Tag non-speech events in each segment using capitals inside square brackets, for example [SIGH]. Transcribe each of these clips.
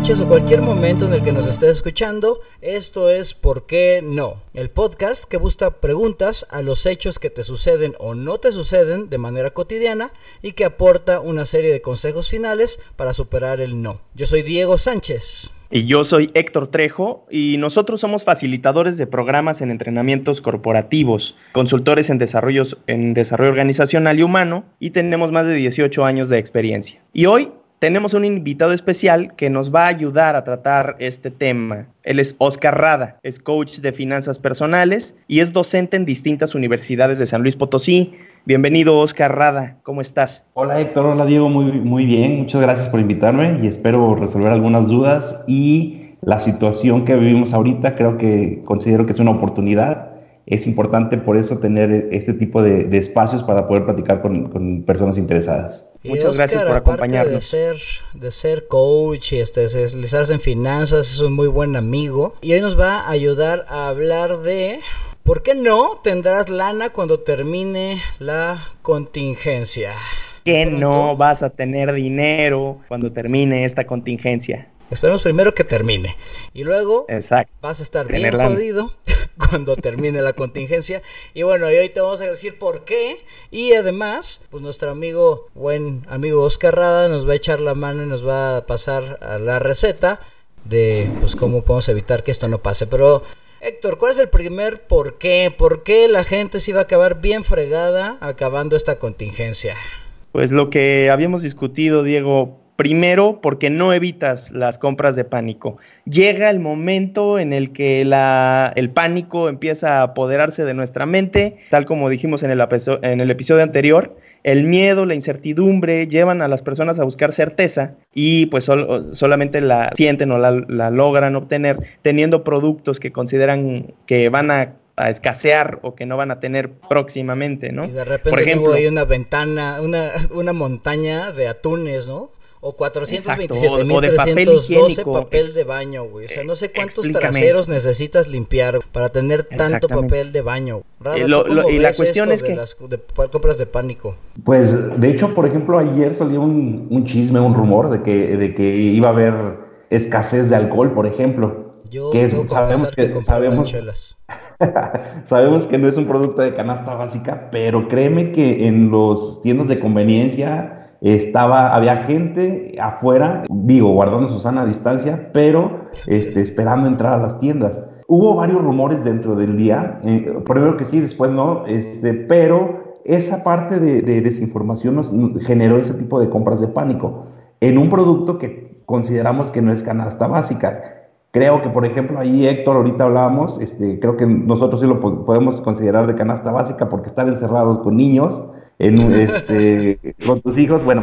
o cualquier momento en el que nos estés escuchando. Esto es ¿Por qué no? El podcast que busca preguntas a los hechos que te suceden o no te suceden de manera cotidiana y que aporta una serie de consejos finales para superar el no. Yo soy Diego Sánchez. Y yo soy Héctor Trejo y nosotros somos facilitadores de programas en entrenamientos corporativos, consultores en, desarrollos, en desarrollo organizacional y humano y tenemos más de 18 años de experiencia. Y hoy tenemos un invitado especial que nos va a ayudar a tratar este tema. Él es Oscar Rada, es coach de finanzas personales y es docente en distintas universidades de San Luis Potosí. Bienvenido, Oscar Rada, ¿cómo estás? Hola Héctor, hola Diego, muy, muy bien, muchas gracias por invitarme y espero resolver algunas dudas y la situación que vivimos ahorita creo que considero que es una oportunidad es importante por eso tener este tipo de, espacios para poder platicar con, personas interesadas. Muchas gracias por acompañarnos. De ser, de ser coach y este, especializarse en finanzas, es un muy buen amigo. Y hoy nos va a ayudar a hablar de ¿por qué no tendrás lana cuando termine la contingencia? Que no vas a tener dinero cuando termine esta contingencia. Esperemos primero que termine. Y luego vas a estar bien jodido [LAUGHS] cuando termine la contingencia. Y bueno, y hoy te vamos a decir por qué. Y además, pues nuestro amigo, buen amigo Oscar Rada, nos va a echar la mano y nos va a pasar a la receta de pues cómo podemos evitar que esto no pase. Pero Héctor, ¿cuál es el primer por qué? ¿Por qué la gente se iba a acabar bien fregada acabando esta contingencia? Pues lo que habíamos discutido, Diego, Primero, porque no evitas las compras de pánico. Llega el momento en el que el pánico empieza a apoderarse de nuestra mente, tal como dijimos en el, en el episodio anterior. El miedo, la incertidumbre llevan a las personas a buscar certeza y pues solamente la sienten o la, logran obtener teniendo productos que consideran que van a escasear o que no van a tener próximamente, ¿no? Y de repente Por ejemplo, hay una ventana, una, una montaña de atunes, ¿no? O 427.312 papel de baño, güey. O sea, no sé cuántos traseros necesitas limpiar para tener tanto papel de baño. y, la cuestión es que... Las, compras de pánico. Pues, de hecho, por ejemplo, ayer salió un, un, chisme, un rumor de que, de que iba a haber escasez de alcohol, por ejemplo. Yo que sabemos que, sabemos, [LAUGHS] sabemos que no es un producto de canasta básica, pero créeme que en los tiendas de conveniencia estaba, había gente afuera, digo, guardando su sana distancia, pero este, esperando entrar a las tiendas. Hubo varios rumores dentro del día, eh, primero que sí, después no, este, pero esa parte de, desinformación nos generó ese tipo de compras de pánico en un producto que consideramos que no es canasta básica. Creo que, por ejemplo, ahí Héctor, ahorita hablábamos, este, creo que nosotros sí lo podemos considerar de canasta básica porque estar encerrados con niños, en, este, [LAUGHS] con tus hijos, bueno,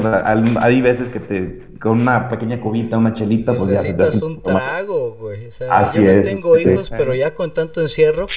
hay veces que te, con una pequeña cubita, una chelita, pues ya Necesitas un trago, güey. O sea, yo no tengo hijos, pero ya con tanto encierro.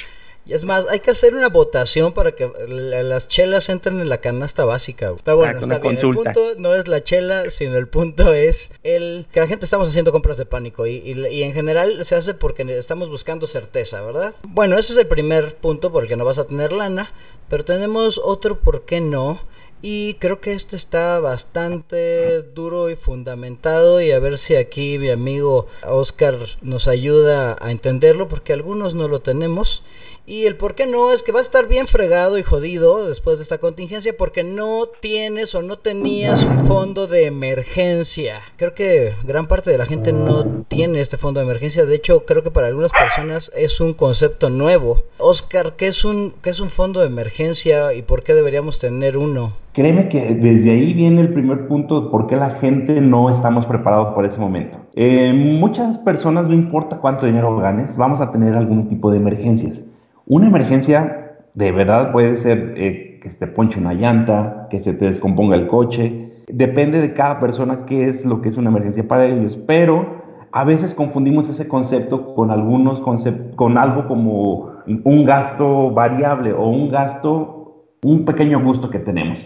Y es más, hay que hacer una votación para que las chelas entren en la canasta básica. Está bueno, ah, está bien. El punto no es la chela, sino el punto es el que la gente estamos haciendo compras de pánico y, y, en general se hace porque estamos buscando certeza, ¿verdad? Bueno, ese es el primer punto porque no vas a tener lana. Pero tenemos otro por qué no. Y creo que este está bastante duro y fundamentado y a ver si aquí mi amigo Oscar nos ayuda a entenderlo porque algunos no lo tenemos. Y el por qué no es que va a estar bien fregado y jodido después de esta contingencia porque no tienes o no tenías un fondo de emergencia. Creo que gran parte de la gente no tiene este fondo de emergencia. De hecho, creo que para algunas personas es un concepto nuevo. Oscar, ¿qué es un, qué es un fondo de emergencia y por qué deberíamos tener uno? Créeme que desde ahí viene el primer punto de por qué la gente no estamos preparados por ese momento. Eh, muchas personas, no importa cuánto dinero ganes, vamos a tener algún tipo de emergencias. Una emergencia de verdad puede ser eh, que se te ponche una llanta, que se te descomponga el coche. Depende de cada persona qué es lo que es una emergencia para ellos, pero a veces confundimos ese concepto con algunos con algo como un gasto variable o un gasto, un pequeño gusto que tenemos.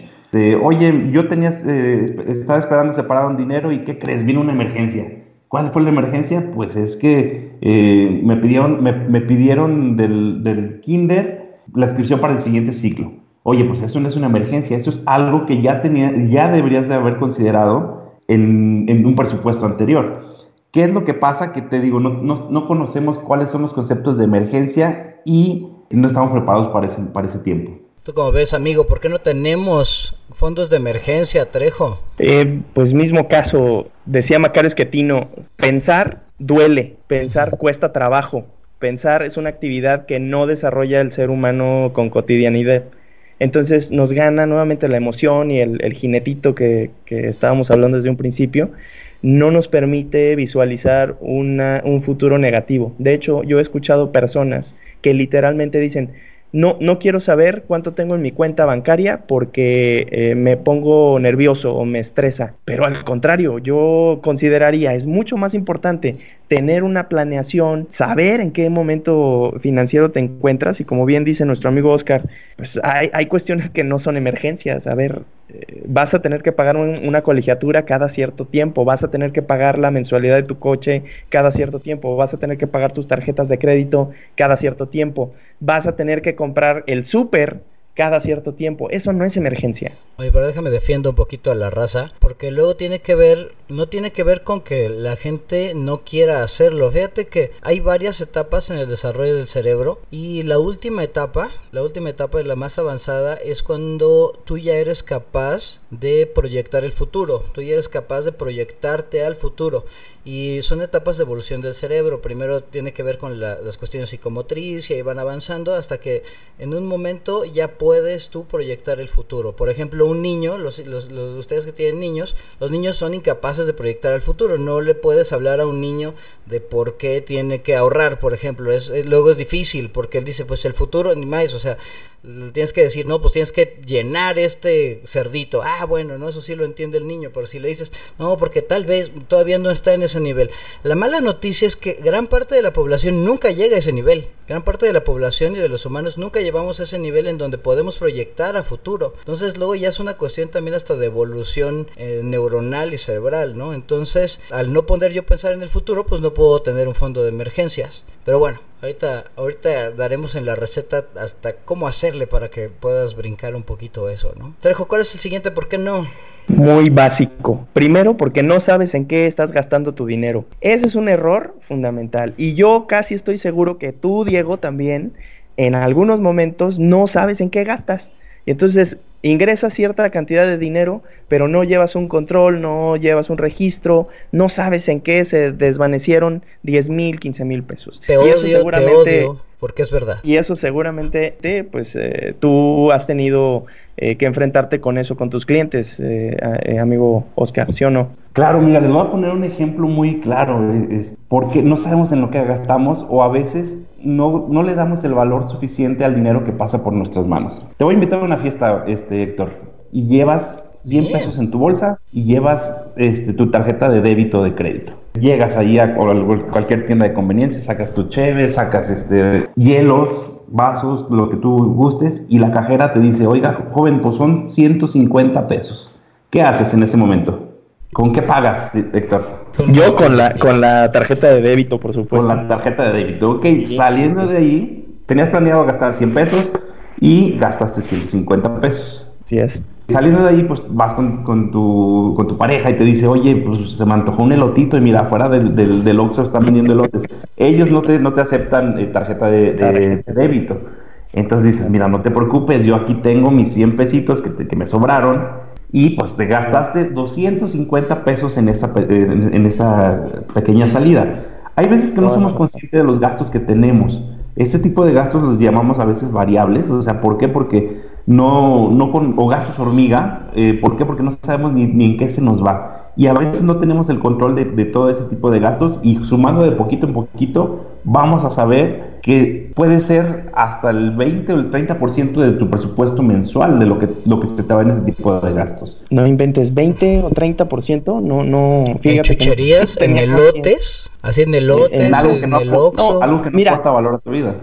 Oye, yo tenía, eh, estaba esperando separar un dinero y ¿qué crees? Viene una emergencia ¿Cuál fue la emergencia? Pues es que eh, me pidieron, me, pidieron del, del, kinder la inscripción para el siguiente ciclo. Oye, pues eso no es una emergencia, eso es algo que ya, tenía, ya deberías de haber considerado en, un presupuesto anterior. ¿Qué es lo que pasa? Que te digo, no, no, conocemos cuáles son los conceptos de emergencia y no estamos preparados para ese, para ese tiempo. Como ves, amigo, ¿por qué no tenemos fondos de emergencia, Trejo? Eh, pues mismo caso, decía Macario Esquetino, pensar duele, pensar cuesta trabajo, pensar es una actividad que no desarrolla el ser humano con cotidianidad. Entonces nos gana nuevamente la emoción y el, jinetito que, estábamos hablando desde un principio, no nos permite visualizar un futuro negativo. De hecho, yo he escuchado personas que literalmente dicen, no, no quiero saber cuánto tengo en mi cuenta bancaria porque eh, me pongo nervioso o me estresa. Pero al contrario, yo consideraría, es mucho más importante tener una planeación, saber en qué momento financiero te encuentras y como bien dice nuestro amigo Oscar, pues hay, hay cuestiones que no son emergencias. A ver, eh, vas a tener que pagar una colegiatura cada cierto tiempo, vas a tener que pagar la mensualidad de tu coche cada cierto tiempo, vas a tener que pagar tus tarjetas de crédito cada cierto tiempo, vas a tener que comprar el súper cada cierto tiempo. Eso no es emergencia. Oye, pero déjame defiendo un poquito a la raza, porque luego tiene que ver, no tiene que ver con que la gente no quiera hacerlo. Fíjate que hay varias etapas en el desarrollo del cerebro y la última etapa, la última etapa y la más avanzada es cuando tú ya eres capaz de proyectar el futuro, tú ya eres capaz de proyectarte al futuro. Y son etapas de evolución del cerebro. Primero tiene que ver con las cuestiones psicomotrices y ahí van avanzando hasta que en un momento ya puedes tú proyectar el futuro. Por ejemplo, un niño, los, los, ustedes que tienen niños, los niños son incapaces de proyectar el futuro. No le puedes hablar a un niño de por qué tiene que ahorrar, por ejemplo. Es, luego es difícil porque él dice, pues el futuro ni más, o sea, tienes que decir, no, pues tienes que llenar este cerdito. Ah, bueno, no, eso sí lo entiende el niño, pero si le dices, no, porque tal vez todavía no está en ese nivel. La mala noticia es que gran parte de la población nunca llega a ese nivel. Gran parte de la población y de los humanos nunca llevamos a ese nivel en donde podemos proyectar a futuro. Entonces luego ya es una cuestión también hasta de evolución eh, neuronal y cerebral, ¿no? Entonces, al no poder yo pensar en el futuro, pues no puedo tener un fondo de emergencias. Pero bueno, ahorita, ahorita daremos en la receta hasta cómo hacerle para que puedas brincar un poquito eso, ¿no? Trejo, ¿cuál es el siguiente? ¿Por qué no? Muy básico. Primero, porque no sabes en qué estás gastando tu dinero. Ese es un error fundamental. Y yo casi estoy seguro que tú, Diego, también, en algunos momentos no sabes en qué gastas. Y entonces ingresas cierta cantidad de dinero, pero no llevas un control, no llevas un registro, no sabes en qué se desvanecieron 10 mil, 15 mil pesos. Te odio, seguramente, porque es verdad. Y eso seguramente, te, pues eh, tú has tenido eh, que enfrentarte con eso con tus clientes, eh, eh, amigo Oscar, ¿sí o no? Claro, mira, les voy a poner un ejemplo muy claro, es porque no sabemos en lo que gastamos o a veces no, no le damos el valor suficiente al dinero que pasa por nuestras manos. Te voy a invitar a una fiesta, este, Héctor, y llevas 100 pesos en tu bolsa y llevas este, tu tarjeta de débito o de crédito. Llegas ahí a cualquier tienda de conveniencia, sacas tu cheve, sacas este, hielos, vasos, lo que tú gustes, y la cajera te dice, oiga, joven, pues son 150 pesos. ¿Qué haces en ese momento? ¿Con qué pagas, Héctor? Yo con la, con la tarjeta de débito, por supuesto. Con la tarjeta de débito. Ok, saliendo de ahí, tenías planeado gastar 100 pesos y gastaste 150 pesos. Así es. Saliendo de ahí, pues vas con, tu, con tu pareja y te dice, oye, pues se me antojó un elotito y mira, afuera del, del, del Oxxo están vendiendo elotes. Ellos no te, no te aceptan eh, tarjeta de, débito. Entonces dices, mira, no te preocupes, yo aquí tengo mis 100 pesitos que, que me sobraron y pues te gastaste 250 pesos en esa, en, esa pequeña salida. Hay veces que no somos conscientes de los gastos que tenemos. Ese tipo de gastos los llamamos a veces variables. O sea, ¿por qué? Porque no, no con, o gastos hormiga, eh, ¿por qué? Porque no sabemos ni, ni, en qué se nos va. Y a veces no tenemos el control de, de, todo ese tipo de gastos y sumando de poquito en poquito vamos a saber que puede ser hasta el 20 o el 30% de tu presupuesto mensual de lo que, lo que se te va en ese tipo de gastos. No inventes 20 o 30%, no, no. En chucherías, en elotes, así en elotes, en, algo que no, el algo que no Mira, aporta valor a tu vida.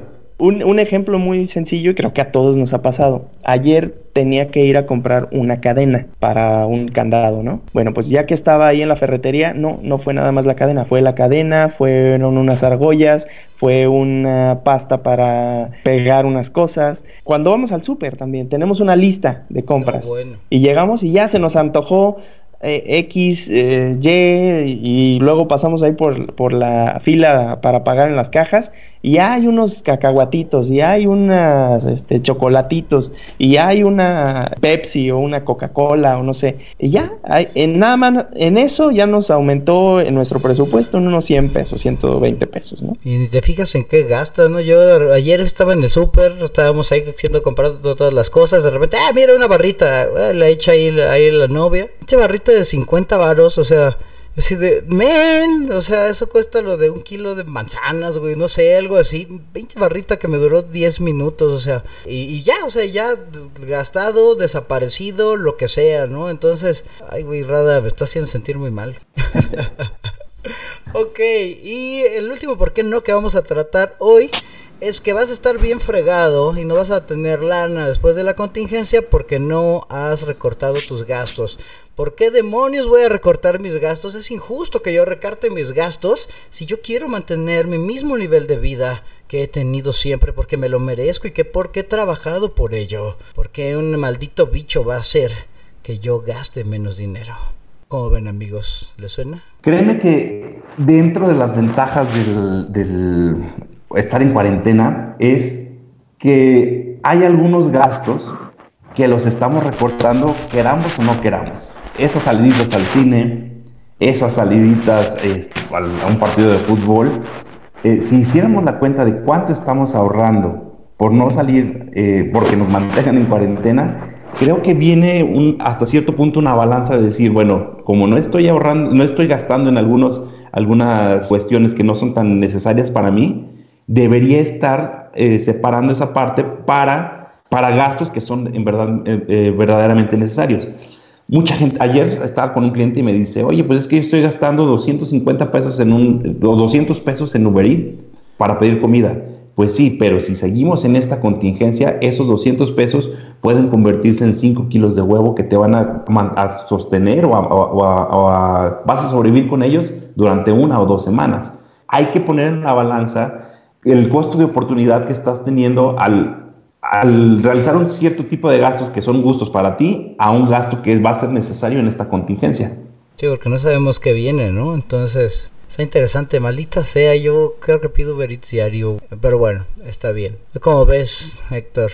Un, ejemplo muy sencillo y creo que a todos nos ha pasado. Ayer tenía que ir a comprar una cadena para un candado, ¿no? Bueno, pues ya que estaba ahí en la ferretería, no, no fue nada más la cadena, fue la cadena, fueron unas argollas, fue una pasta para pegar unas cosas. Cuando vamos al súper también, tenemos una lista de compras. Ah, y llegamos y ya se nos antojó eh, X, eh, Y y luego pasamos ahí por, por, la fila para pagar en las cajas y hay unos cacahuatitos y hay unas este, chocolatitos y hay una Pepsi o una Coca-Cola o no sé. Y ya, hay, en nada más, en eso ya nos aumentó en nuestro presupuesto en unos 100 pesos, 120 pesos, ¿no? Y te fijas en qué gastas, ¿no? Yo ayer estaba en el súper, estábamos ahí haciendo comprando todas las cosas, de repente, ah, mira una barrita, ah, la echa ahí, ahí la novia, echa barrita de 50 varos, o sea, así de, men, o sea, eso cuesta lo de un kilo de manzanas, güey, no sé, algo así, pinche barrita que me duró 10 minutos, o sea, y, ya, o sea, ya gastado, desaparecido, lo que sea, ¿no? Entonces, ay, güey, Rada, me está haciendo sentir muy mal. [LAUGHS] ok, y el último, ¿por qué no? que vamos a tratar hoy es que vas a estar bien fregado y no vas a tener lana después de la contingencia porque no has recortado tus gastos. ¿Por qué demonios voy a recortar mis gastos? Es injusto que yo recarte mis gastos si yo quiero mantener mi mismo nivel de vida que he tenido siempre porque me lo merezco y que porque he trabajado por ello. Porque un maldito bicho va a hacer que yo gaste menos dinero. ¿Cómo ven amigos? ¿Les suena? Créeme que dentro de las ventajas del estar en cuarentena es que hay algunos gastos que los estamos recortando, queramos o no queramos. Esas saliditas al cine, esas saliditas este, a un partido de fútbol, eh, si hiciéramos la cuenta de cuánto estamos ahorrando por no salir, eh, porque nos mantengan en cuarentena, creo que viene hasta cierto punto una balanza de decir, bueno, como no estoy ahorrando, no estoy gastando en algunos, algunas cuestiones que no son tan necesarias para mí, debería estar eh, separando esa parte para, para gastos que son en verdad, verdaderamente necesarios. Mucha gente, ayer estaba con un cliente y me dice, oye, pues es que yo estoy gastando 250 pesos en un, 200 pesos en Uber Eats para pedir comida. Pues sí, pero si seguimos en esta contingencia, esos 200 pesos pueden convertirse en 5 kilos de huevo que te van a, sostener o, o vas a sobrevivir con ellos durante una o dos semanas. Hay que poner en la balanza el costo de oportunidad que estás teniendo al, al realizar un cierto tipo de gastos que son gustos para ti a un gasto que va a ser necesario en esta contingencia. Sí, porque no sabemos qué viene, ¿no? Entonces, está interesante, maldita sea, yo creo que pido ver diario, pero bueno, está bien. ¿Cómo ves, Héctor?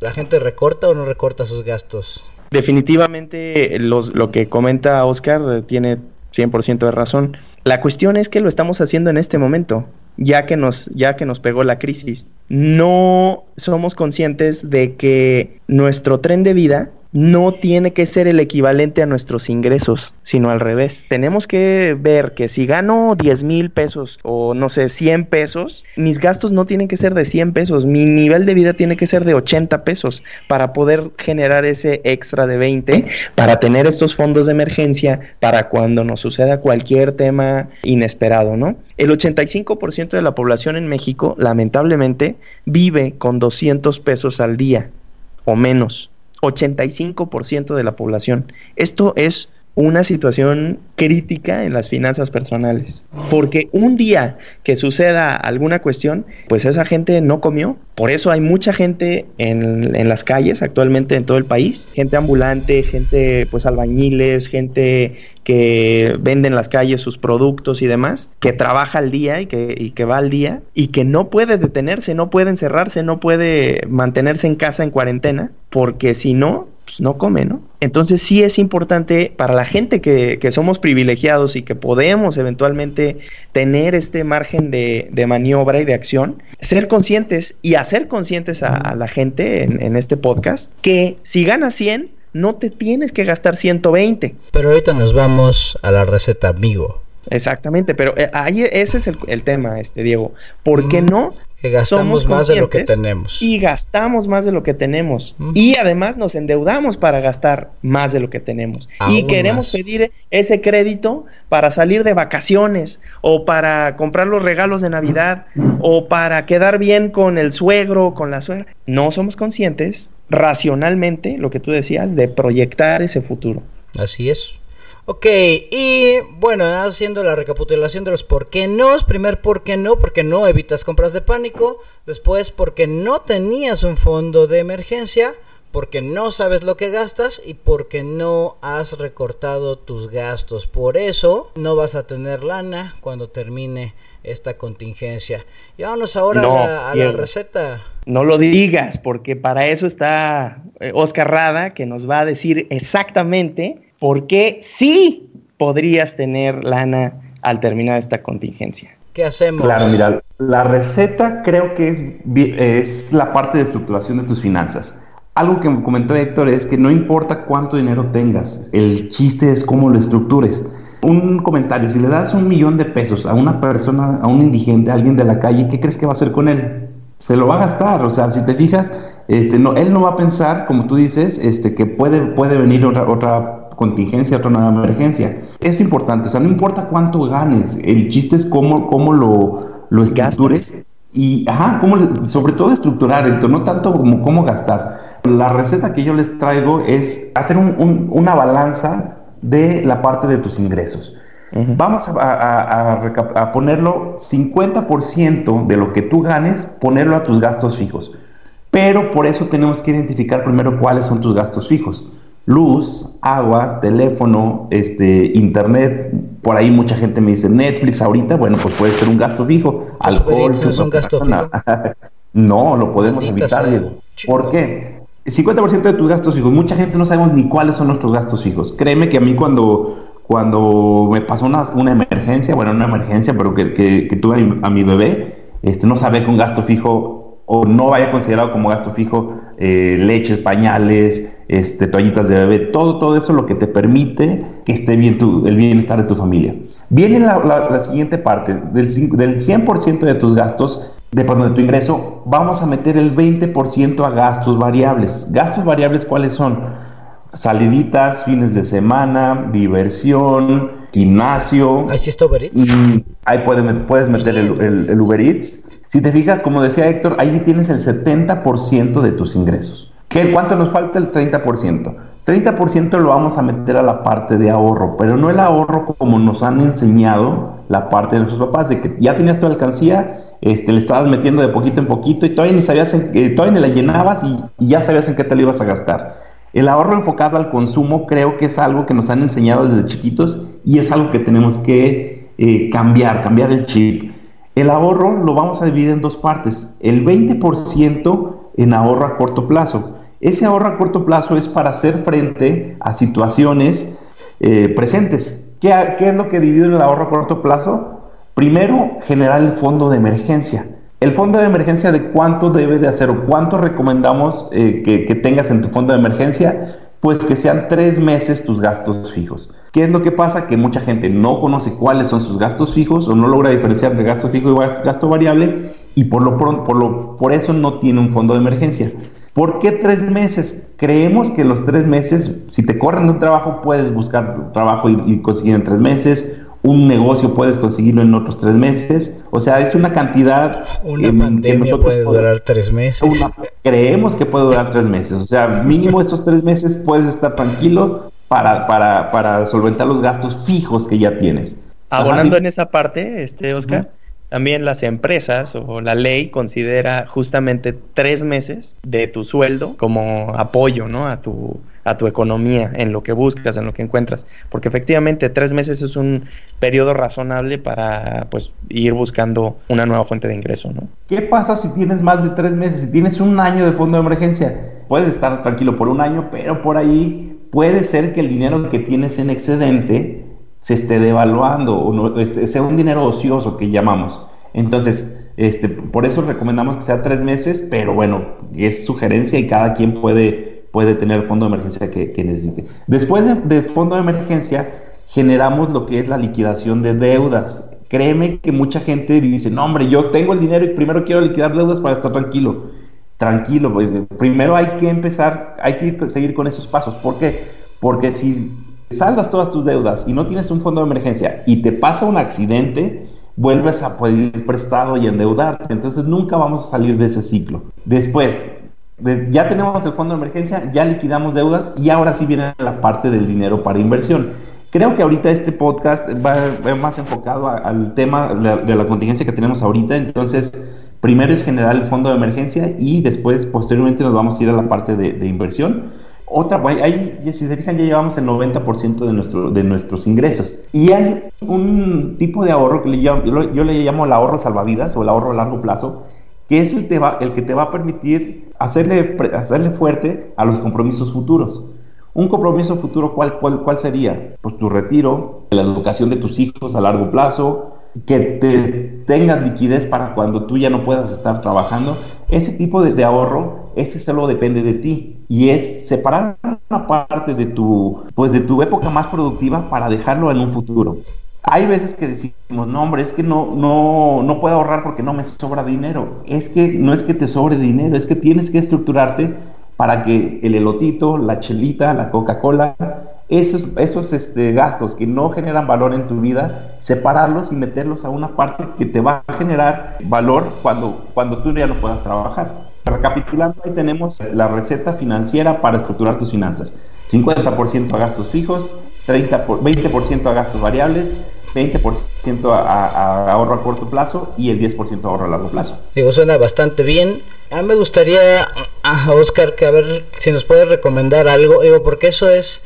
¿La gente recorta o no recorta sus gastos? Definitivamente los, lo que comenta Oscar tiene 100% de razón. La cuestión es que lo estamos haciendo en este momento ya que nos, ya que nos pegó la crisis. No somos conscientes de que nuestro tren de vida no tiene que ser el equivalente a nuestros ingresos, sino al revés. Tenemos que ver que si gano 10 mil pesos o no sé, 100 pesos, mis gastos no tienen que ser de 100 pesos, mi nivel de vida tiene que ser de 80 pesos para poder generar ese extra de 20, para tener estos fondos de emergencia para cuando nos suceda cualquier tema inesperado, ¿no? El 85% de la población en México, lamentablemente, vive con 200 pesos al día o menos. 85% de la población. Esto es una situación crítica en las finanzas personales. Porque un día que suceda alguna cuestión, pues esa gente no comió. Por eso hay mucha gente en, en, las calles actualmente en todo el país. Gente ambulante, gente pues albañiles, gente que vende en las calles sus productos y demás, que trabaja al día y que, y que va al día y que no puede detenerse, no puede encerrarse, no puede mantenerse en casa en cuarentena, porque si no, pues no come, ¿no? Entonces sí es importante para la gente que, que somos privilegiados y que podemos eventualmente tener este margen de, de, maniobra y de acción, ser conscientes y hacer conscientes a, la gente en, en, este podcast que si gana 100, no te tienes que gastar 120. Pero ahorita nos vamos a la receta amigo. Exactamente, pero eh, ahí ese es el, tema, este Diego. ¿Por qué no? Que gastamos más de lo que tenemos. Y gastamos más de lo que tenemos. Y además nos endeudamos para gastar más de lo que tenemos. y queremos pedir ese crédito para salir de vacaciones o para comprar los regalos de Navidad o para quedar bien con el suegro, con la suegra. No somos conscientes racionalmente, lo que tú decías, de proyectar ese futuro. Así es. Ok, y bueno, haciendo la recapitulación de los por qué no. Primer, por qué no, porque no evitas compras de pánico. Después, porque no tenías un fondo de emergencia. porque no sabes lo que gastas y porque no has recortado tus gastos. Por eso no vas a tener lana cuando termine esta contingencia. Y vámonos ahora a, la, receta. No lo digas, porque para eso está eh, Oscar Rada, que nos va a decir exactamente por qué sí podrías tener lana al terminar esta contingencia. ¿Qué hacemos? Claro, mira, la receta creo que es, es la parte de estructuración de tus finanzas. Algo que me comentó Héctor es que no importa cuánto dinero tengas, el chiste es cómo lo estructures. Un comentario, si le das un millón de pesos a una persona, a un indigente, a alguien de la calle, ¿qué crees que va a hacer con él? Se lo va a gastar, o sea, si te fijas, este, no, él no va a pensar, como tú dices, este, que puede, puede venir otra, otra contingencia, otra nueva emergencia. Es importante, o sea, no importa cuánto ganes, el chiste es cómo, cómo lo, lo estructures y, ajá, cómo, sobre todo estructurar, no tanto como cómo gastar. La receta que yo les traigo es hacer una balanza de la parte de tus ingresos. Vamos a, ponerlo 50% de lo que tú ganes, ponerlo a tus gastos fijos. Pero por eso tenemos que identificar primero cuáles son tus gastos fijos. Luz, agua, teléfono, este, internet. Por ahí mucha gente me dice Netflix ahorita, bueno, pues puede ser un gasto fijo. Alcohol, no es un gasto fijo. [LAUGHS] no, lo podemos evitar, Diego. ¿Por qué? 50% de tus gastos fijos. Mucha gente no sabemos ni cuáles son nuestros gastos fijos. Créeme que a mí cuando, cuando me pasó una, una emergencia, bueno, una emergencia, pero que, que, tuve a mi, bebé, este, no sabía que un gasto fijo o no vaya considerado como gasto fijo eh, leches, pañales, este, toallitas de bebé, todo, todo eso lo que te permite que esté bien tu, el bienestar de tu familia. Viene la, la, siguiente parte, del, del 100% de tus gastos, de, de tu ingreso, vamos a meter el 20% a gastos variables. ¿Gastos variables cuáles son? Saliditas, fines de semana, diversión, gimnasio. Ahí sí está Uber Eats. Y ahí puedes, puedes meter el, el, Uber Eats. Si te fijas, como decía Héctor, ahí tienes el 70% de tus ingresos. ¿Qué, ¿Cuánto nos falta? El 30%. 30% lo vamos a meter a la parte de ahorro, pero no el ahorro como nos han enseñado la parte de nuestros papás, de que ya tenías tu alcancía este, le estabas metiendo de poquito en poquito y todavía ni sabías, eh, todavía ni la llenabas y, ya sabías en qué te ibas a gastar. El ahorro enfocado al consumo creo que es algo que nos han enseñado desde chiquitos y es algo que tenemos que eh, cambiar, cambiar el chip. El ahorro lo vamos a dividir en dos partes. El 20% en ahorro a corto plazo. Ese ahorro a corto plazo es para hacer frente a situaciones eh, presentes. ¿Qué, ¿Qué, es lo que divide el ahorro a corto plazo? Primero, generar el fondo de emergencia. El fondo de emergencia de cuánto debe de hacer o cuánto recomendamos eh, que, tengas en tu fondo de emergencia, pues que sean tres meses tus gastos fijos. ¿Qué es lo que pasa? Que mucha gente no conoce cuáles son sus gastos fijos o no logra diferenciar de gasto fijo y gasto variable y por, lo, por, lo, por eso no tiene un fondo de emergencia. ¿Por qué tres meses? Creemos que los tres meses, si te corren un trabajo, puedes buscar trabajo y, y conseguir en tres meses un negocio puedes conseguirlo en otros tres meses. O sea, es una cantidad. Una pandemia puede durar tres meses. creemos que puede durar tres meses. O sea, mínimo estos tres meses puedes estar tranquilo para, para, para solventar los gastos fijos que ya tienes. Abonando en esa parte, este Oscar, también las empresas o la ley considera justamente tres meses de tu sueldo como apoyo, ¿no? A tu a tu economía, en lo que buscas, en lo que encuentras. Porque efectivamente tres meses es un periodo razonable para pues ir buscando una nueva fuente de ingreso, ¿no? ¿Qué pasa si tienes más de tres meses? Si tienes un año de fondo de emergencia, puedes estar tranquilo por un año, pero por ahí puede ser que el dinero que tienes en excedente se esté devaluando o no, este, sea un dinero ocioso que llamamos. Entonces, este, por eso recomendamos que sea tres meses, pero bueno, es sugerencia y cada quien puede puede tener el fondo de emergencia que, necesite. Después del fondo de emergencia, generamos lo que es la liquidación de deudas. Créeme que mucha gente dice, no hombre, yo tengo el dinero y primero quiero liquidar deudas para estar tranquilo. Tranquilo, pues primero hay que empezar, hay que seguir con esos pasos. ¿Por qué? Porque si saldas todas tus deudas y no tienes un fondo de emergencia y te pasa un accidente, vuelves a pedir prestado y endeudarte. Entonces nunca vamos a salir de ese ciclo. Después, ya tenemos el fondo de emergencia, ya liquidamos deudas y ahora sí viene la parte del dinero para inversión. Creo que ahorita este podcast va, más enfocado al tema de la, contingencia que tenemos ahorita, entonces Primero es generar el fondo de emergencia y después, posteriormente, nos vamos a ir a la parte de, inversión. Otra, si se fijan, ya llevamos el 90% de, nuestro, de nuestros ingresos. Y hay un tipo de ahorro que yo, le llamo el ahorro salvavidas o el ahorro a largo plazo, que es el, el que te va a permitir hacerle, hacerle fuerte a los compromisos futuros. Un compromiso futuro, ¿cuál, cuál, ¿cuál sería? Pues tu retiro, la educación de tus hijos a largo plazo, que te tengas liquidez para cuando tú ya no puedas estar trabajando. Ese tipo de, ahorro, ese solo depende de ti. Y es separar una parte de tu, pues de tu época más productiva para dejarlo en un futuro. Hay veces que decimos, no, hombre, es que no, no, no puedo ahorrar porque no me sobra dinero. Es que no es que te sobre dinero, es que tienes que estructurarte para que el elotito, la chelita, la Coca-Cola, esos, esos este, gastos que no generan valor en tu vida, separarlos y meterlos a una parte que te va a generar valor cuando, cuando tú ya no puedas trabajar. Recapitulando, ahí tenemos la receta financiera para estructurar tus finanzas. 50% a gastos fijos, 30 por, 20% a gastos variables, 20% a, ahorro a corto plazo y el 10% a ahorro a largo plazo. Digo, suena bastante bien. A mí me gustaría, a Oscar, que a ver si nos puede recomendar algo, digo, porque eso es,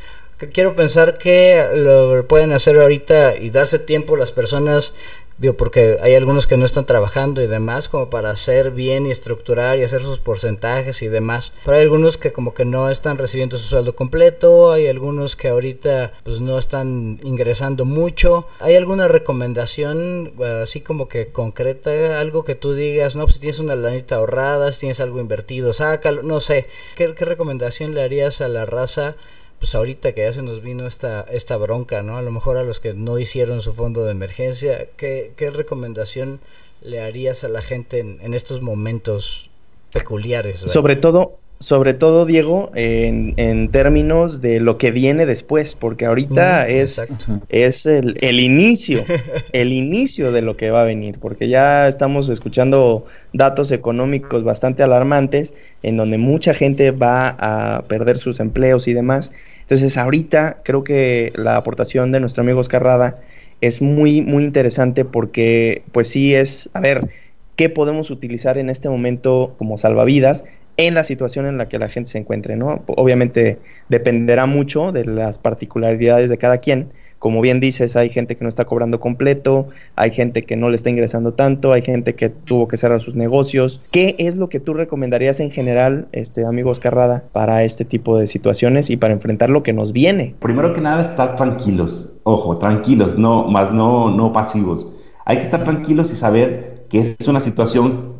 quiero pensar que lo pueden hacer ahorita y darse tiempo las personas Digo, porque hay algunos que no están trabajando y demás, como para hacer bien y estructurar y hacer sus porcentajes y demás. Pero hay algunos que como que no están recibiendo su sueldo completo, hay algunos que ahorita pues no están ingresando mucho. ¿Hay alguna recomendación así como que concreta, algo que tú digas, no, pues si tienes una lanita ahorrada, si tienes algo invertido, sácalo, no sé. ¿Qué, qué recomendación le harías a la raza? Pues ahorita que ya se nos vino esta, esta bronca, ¿no? A lo mejor a los que no hicieron su fondo de emergencia, ¿qué, qué recomendación le harías a la gente en, estos momentos peculiares? Sobre todo, sobre todo, Diego, en, en, términos de lo que viene después, porque ahorita es, es el, el, inicio, [LAUGHS] el inicio de lo que va a venir, porque ya estamos escuchando datos económicos bastante alarmantes, en donde mucha gente va a perder sus empleos y demás. Entonces, ahorita creo que la aportación de nuestro amigo Escarrada es muy, muy interesante porque, pues sí, es, a ver, ¿qué podemos utilizar en este momento como salvavidas? En la situación en la que la gente se encuentre, ¿no? Obviamente dependerá mucho de las particularidades de cada quien. Como bien dices, hay gente que no está cobrando completo, hay gente que no le está ingresando tanto, hay gente que tuvo que cerrar sus negocios. ¿Qué es lo que tú recomendarías en general, este amigo Oscarrada, para este tipo de situaciones y para enfrentar lo que nos viene? Primero que nada, estar tranquilos. Ojo, tranquilos, no, más no, no pasivos. Hay que estar tranquilos y saber que es una situación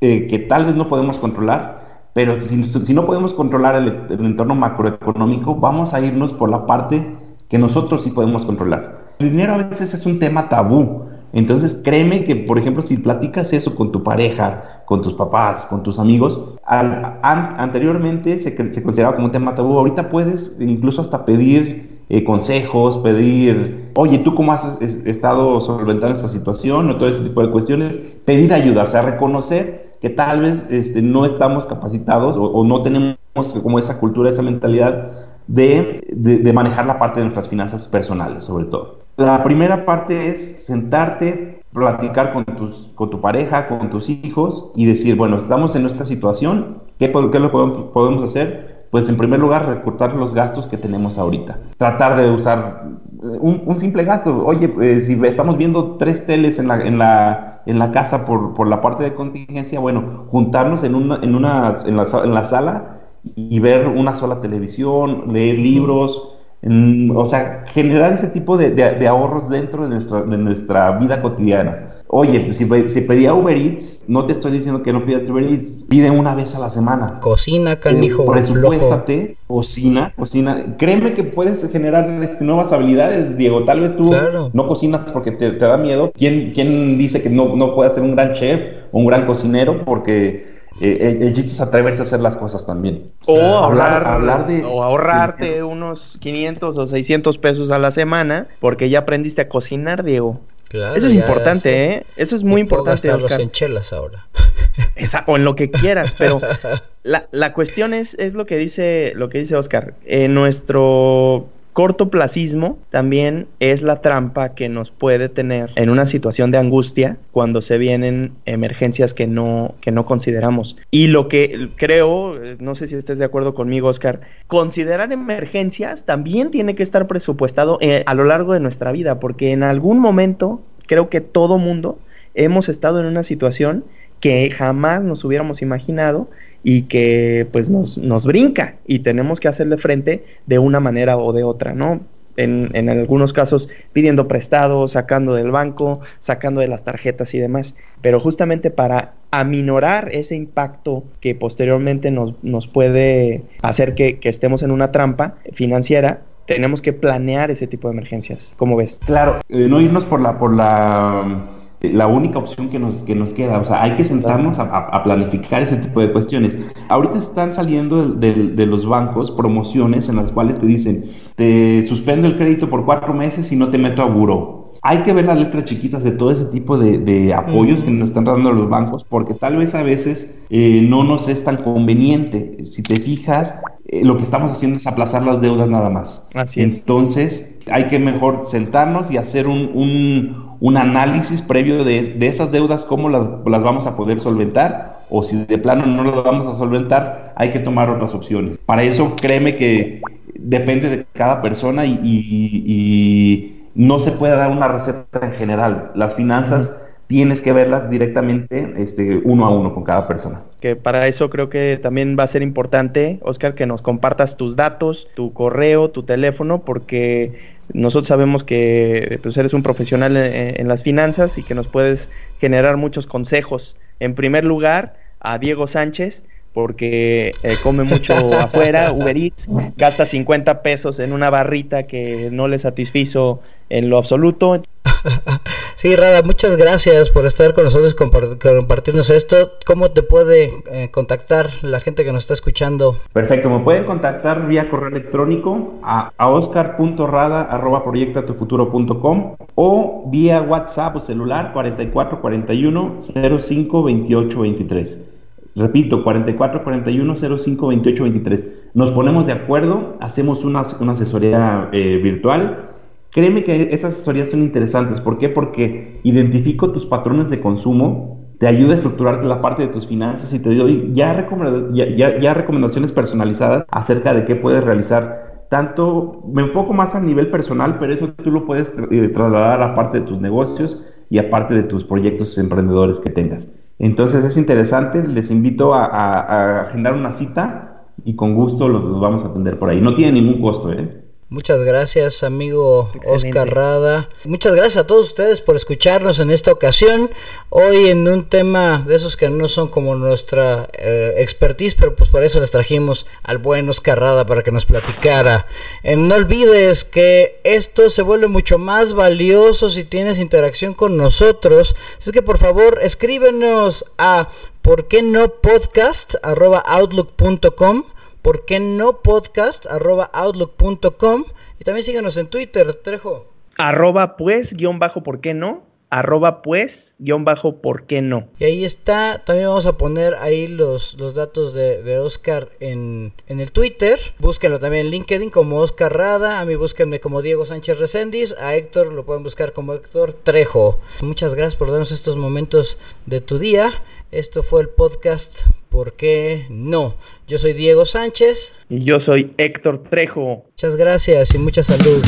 eh, que tal vez no podemos controlar, pero si, no podemos controlar el, entorno macroeconómico, vamos a irnos por la parte que nosotros sí podemos controlar. El dinero a veces es un tema tabú. Entonces, créeme que, por ejemplo, si platicas eso con tu pareja, con tus papás, con tus amigos, anteriormente se, se, consideraba como un tema tabú. Ahorita puedes incluso hasta pedir eh, consejos, pedir, oye, ¿tú cómo has estado solventando esta situación? O todo ese tipo de cuestiones. Pedir ayuda, o sea, reconocer que tal vez este, no estamos capacitados o, no tenemos como esa cultura, esa mentalidad de, de, manejar la parte de nuestras finanzas personales, sobre todo. La primera parte es sentarte, platicar con, tus, con tu pareja, con tus hijos y decir, bueno, estamos en nuestra situación, ¿qué, qué lo podemos, podemos hacer? Pues en primer lugar, recortar los gastos que tenemos ahorita. Tratar de usar un, simple gasto. Oye, eh, si estamos viendo tres teles en la, en la, en la casa por, por, la parte de contingencia, bueno, juntarnos en, una, en, una, en, la, en la sala y ver una sola televisión, leer libros, o sea, generar ese tipo de, de, ahorros dentro de nuestra, de nuestra vida cotidiana. Oye, pues, si, si, pedía Uber Eats, no te estoy diciendo que no pidas Uber Eats, pide una vez a la semana. Cocina, canijo. Eh, presupuéstate, cocina, cocina. Créeme que puedes generar este, nuevas habilidades, Diego. Tal vez tú no cocinas porque te, da miedo. ¿Quién, ¿Quién dice que no, no puede ser un gran chef o un gran cocinero? Porque eh, el, chiste es atreverse a hacer las cosas también. O hablar, hablar de, o ahorrarte unos 500 o 600 pesos a la semana porque ya aprendiste a cocinar, Diego. Eso es importante, ¿eh? Eso es muy importante. Oscar. en chelas ahora. [LAUGHS] o en lo que quieras, pero [LAUGHS] la, la cuestión es, es lo que dice, lo que dice Oscar. En nuestro cortoplacismo también es la trampa que nos puede tener en una situación de angustia cuando se vienen emergencias que no, que no consideramos. Y lo que creo, no sé si estés de acuerdo conmigo, Oscar, considerar emergencias también tiene que estar presupuestado eh, a lo largo de nuestra vida, porque en algún momento creo que todo mundo hemos estado en una situación que jamás nos hubiéramos imaginado y que pues nos, nos brinca y tenemos que hacerle frente de una manera o de otra, ¿no? En, en, algunos casos pidiendo prestado, sacando del banco, sacando de las tarjetas y demás. Pero justamente para aminorar ese impacto que posteriormente nos, nos puede hacer que, que, estemos en una trampa financiera, tenemos que planear ese tipo de emergencias. ¿Cómo ves? Claro, eh, no irnos por la, por la la única opción que nos, que nos queda. O sea, hay que sentarnos a, planificar ese tipo de cuestiones. Ahorita están saliendo de, los bancos promociones en las cuales te dicen, te suspendo el crédito por cuatro meses y no te meto a buró. Hay que ver las letras chiquitas de todo ese tipo de, apoyos que nos están dando los bancos, porque tal vez a veces eh, no nos es tan conveniente. Si te fijas, eh, lo que estamos haciendo es aplazar las deudas nada más. Así Entonces, hay que mejor sentarnos y hacer un, un, análisis previo de, de, esas deudas, cómo las, las, vamos a poder solventar, o si de plano no las vamos a solventar, hay que tomar otras opciones. Para eso, créeme que depende de cada persona y, y, no se puede dar una receta en general. Las finanzas tienes que verlas directamente este, uno a uno con cada persona. Que para eso creo que también va a ser importante, Oscar, que nos compartas tus datos, tu correo, tu teléfono, porque nosotros sabemos que pues, eres un profesional en, las finanzas y que nos puedes generar muchos consejos. En primer lugar, a Diego Sánchez, porque eh, come mucho [LAUGHS] afuera, Uber Eats, gasta 50 pesos en una barrita que no le satisfizo en lo absoluto. [LAUGHS] sí, Rada, muchas gracias por estar con nosotros compartirnos esto. ¿Cómo te puede eh, contactar la gente que nos está escuchando? Perfecto, me pueden contactar vía correo electrónico a, a oscar.rada.proyectatufuturo.com o vía WhatsApp o celular 4441 05 28 23. Repito, 4441 05 28 23. Nos ponemos de acuerdo, hacemos una, una asesoría eh, virtual Créeme que esas asesorías son interesantes. ¿Por qué? Porque identifico tus patrones de consumo, te ayuda a estructurarte la parte de tus finanzas y te doy ya, ya, recomendaciones personalizadas acerca de qué puedes realizar. Tanto, me enfoco más a nivel personal, pero eso tú lo puedes eh, trasladar a parte de tus negocios y a parte de tus proyectos emprendedores que tengas. Entonces es interesante, les invito a, agendar una cita y con gusto los, los, vamos a atender por ahí. No tiene ningún costo, ¿eh? Muchas gracias, amigo Oscar Rada. Muchas gracias a todos ustedes por escucharnos en esta ocasión. Hoy en un tema de esos que no son como nuestra eh, expertise, pero pues por eso les trajimos al buen Oscar Rada para que nos platicara. Eh, no olvides que esto se vuelve mucho más valioso si tienes interacción con nosotros. Así que por favor escríbenos a por qué no podcast outlook.com ¿por qué no podcast? arroba outlook.com y también síganos en Twitter, Trejo. Arroba pues, guion bajo, ¿por qué no? arroba pues, guion bajo, ¿por qué no? Y ahí está, también vamos a poner ahí los, los datos de, Oscar en, en, el Twitter, búsquenlo también en LinkedIn como Oscar Rada, a mí búsquenme como Diego Sánchez Recendis, a Héctor lo pueden buscar como Héctor Trejo. Muchas gracias por darnos estos momentos de tu día, esto fue el podcast ¿Por qué no? Yo soy Diego Sánchez. Y yo soy Héctor Trejo. Muchas gracias y mucha salud.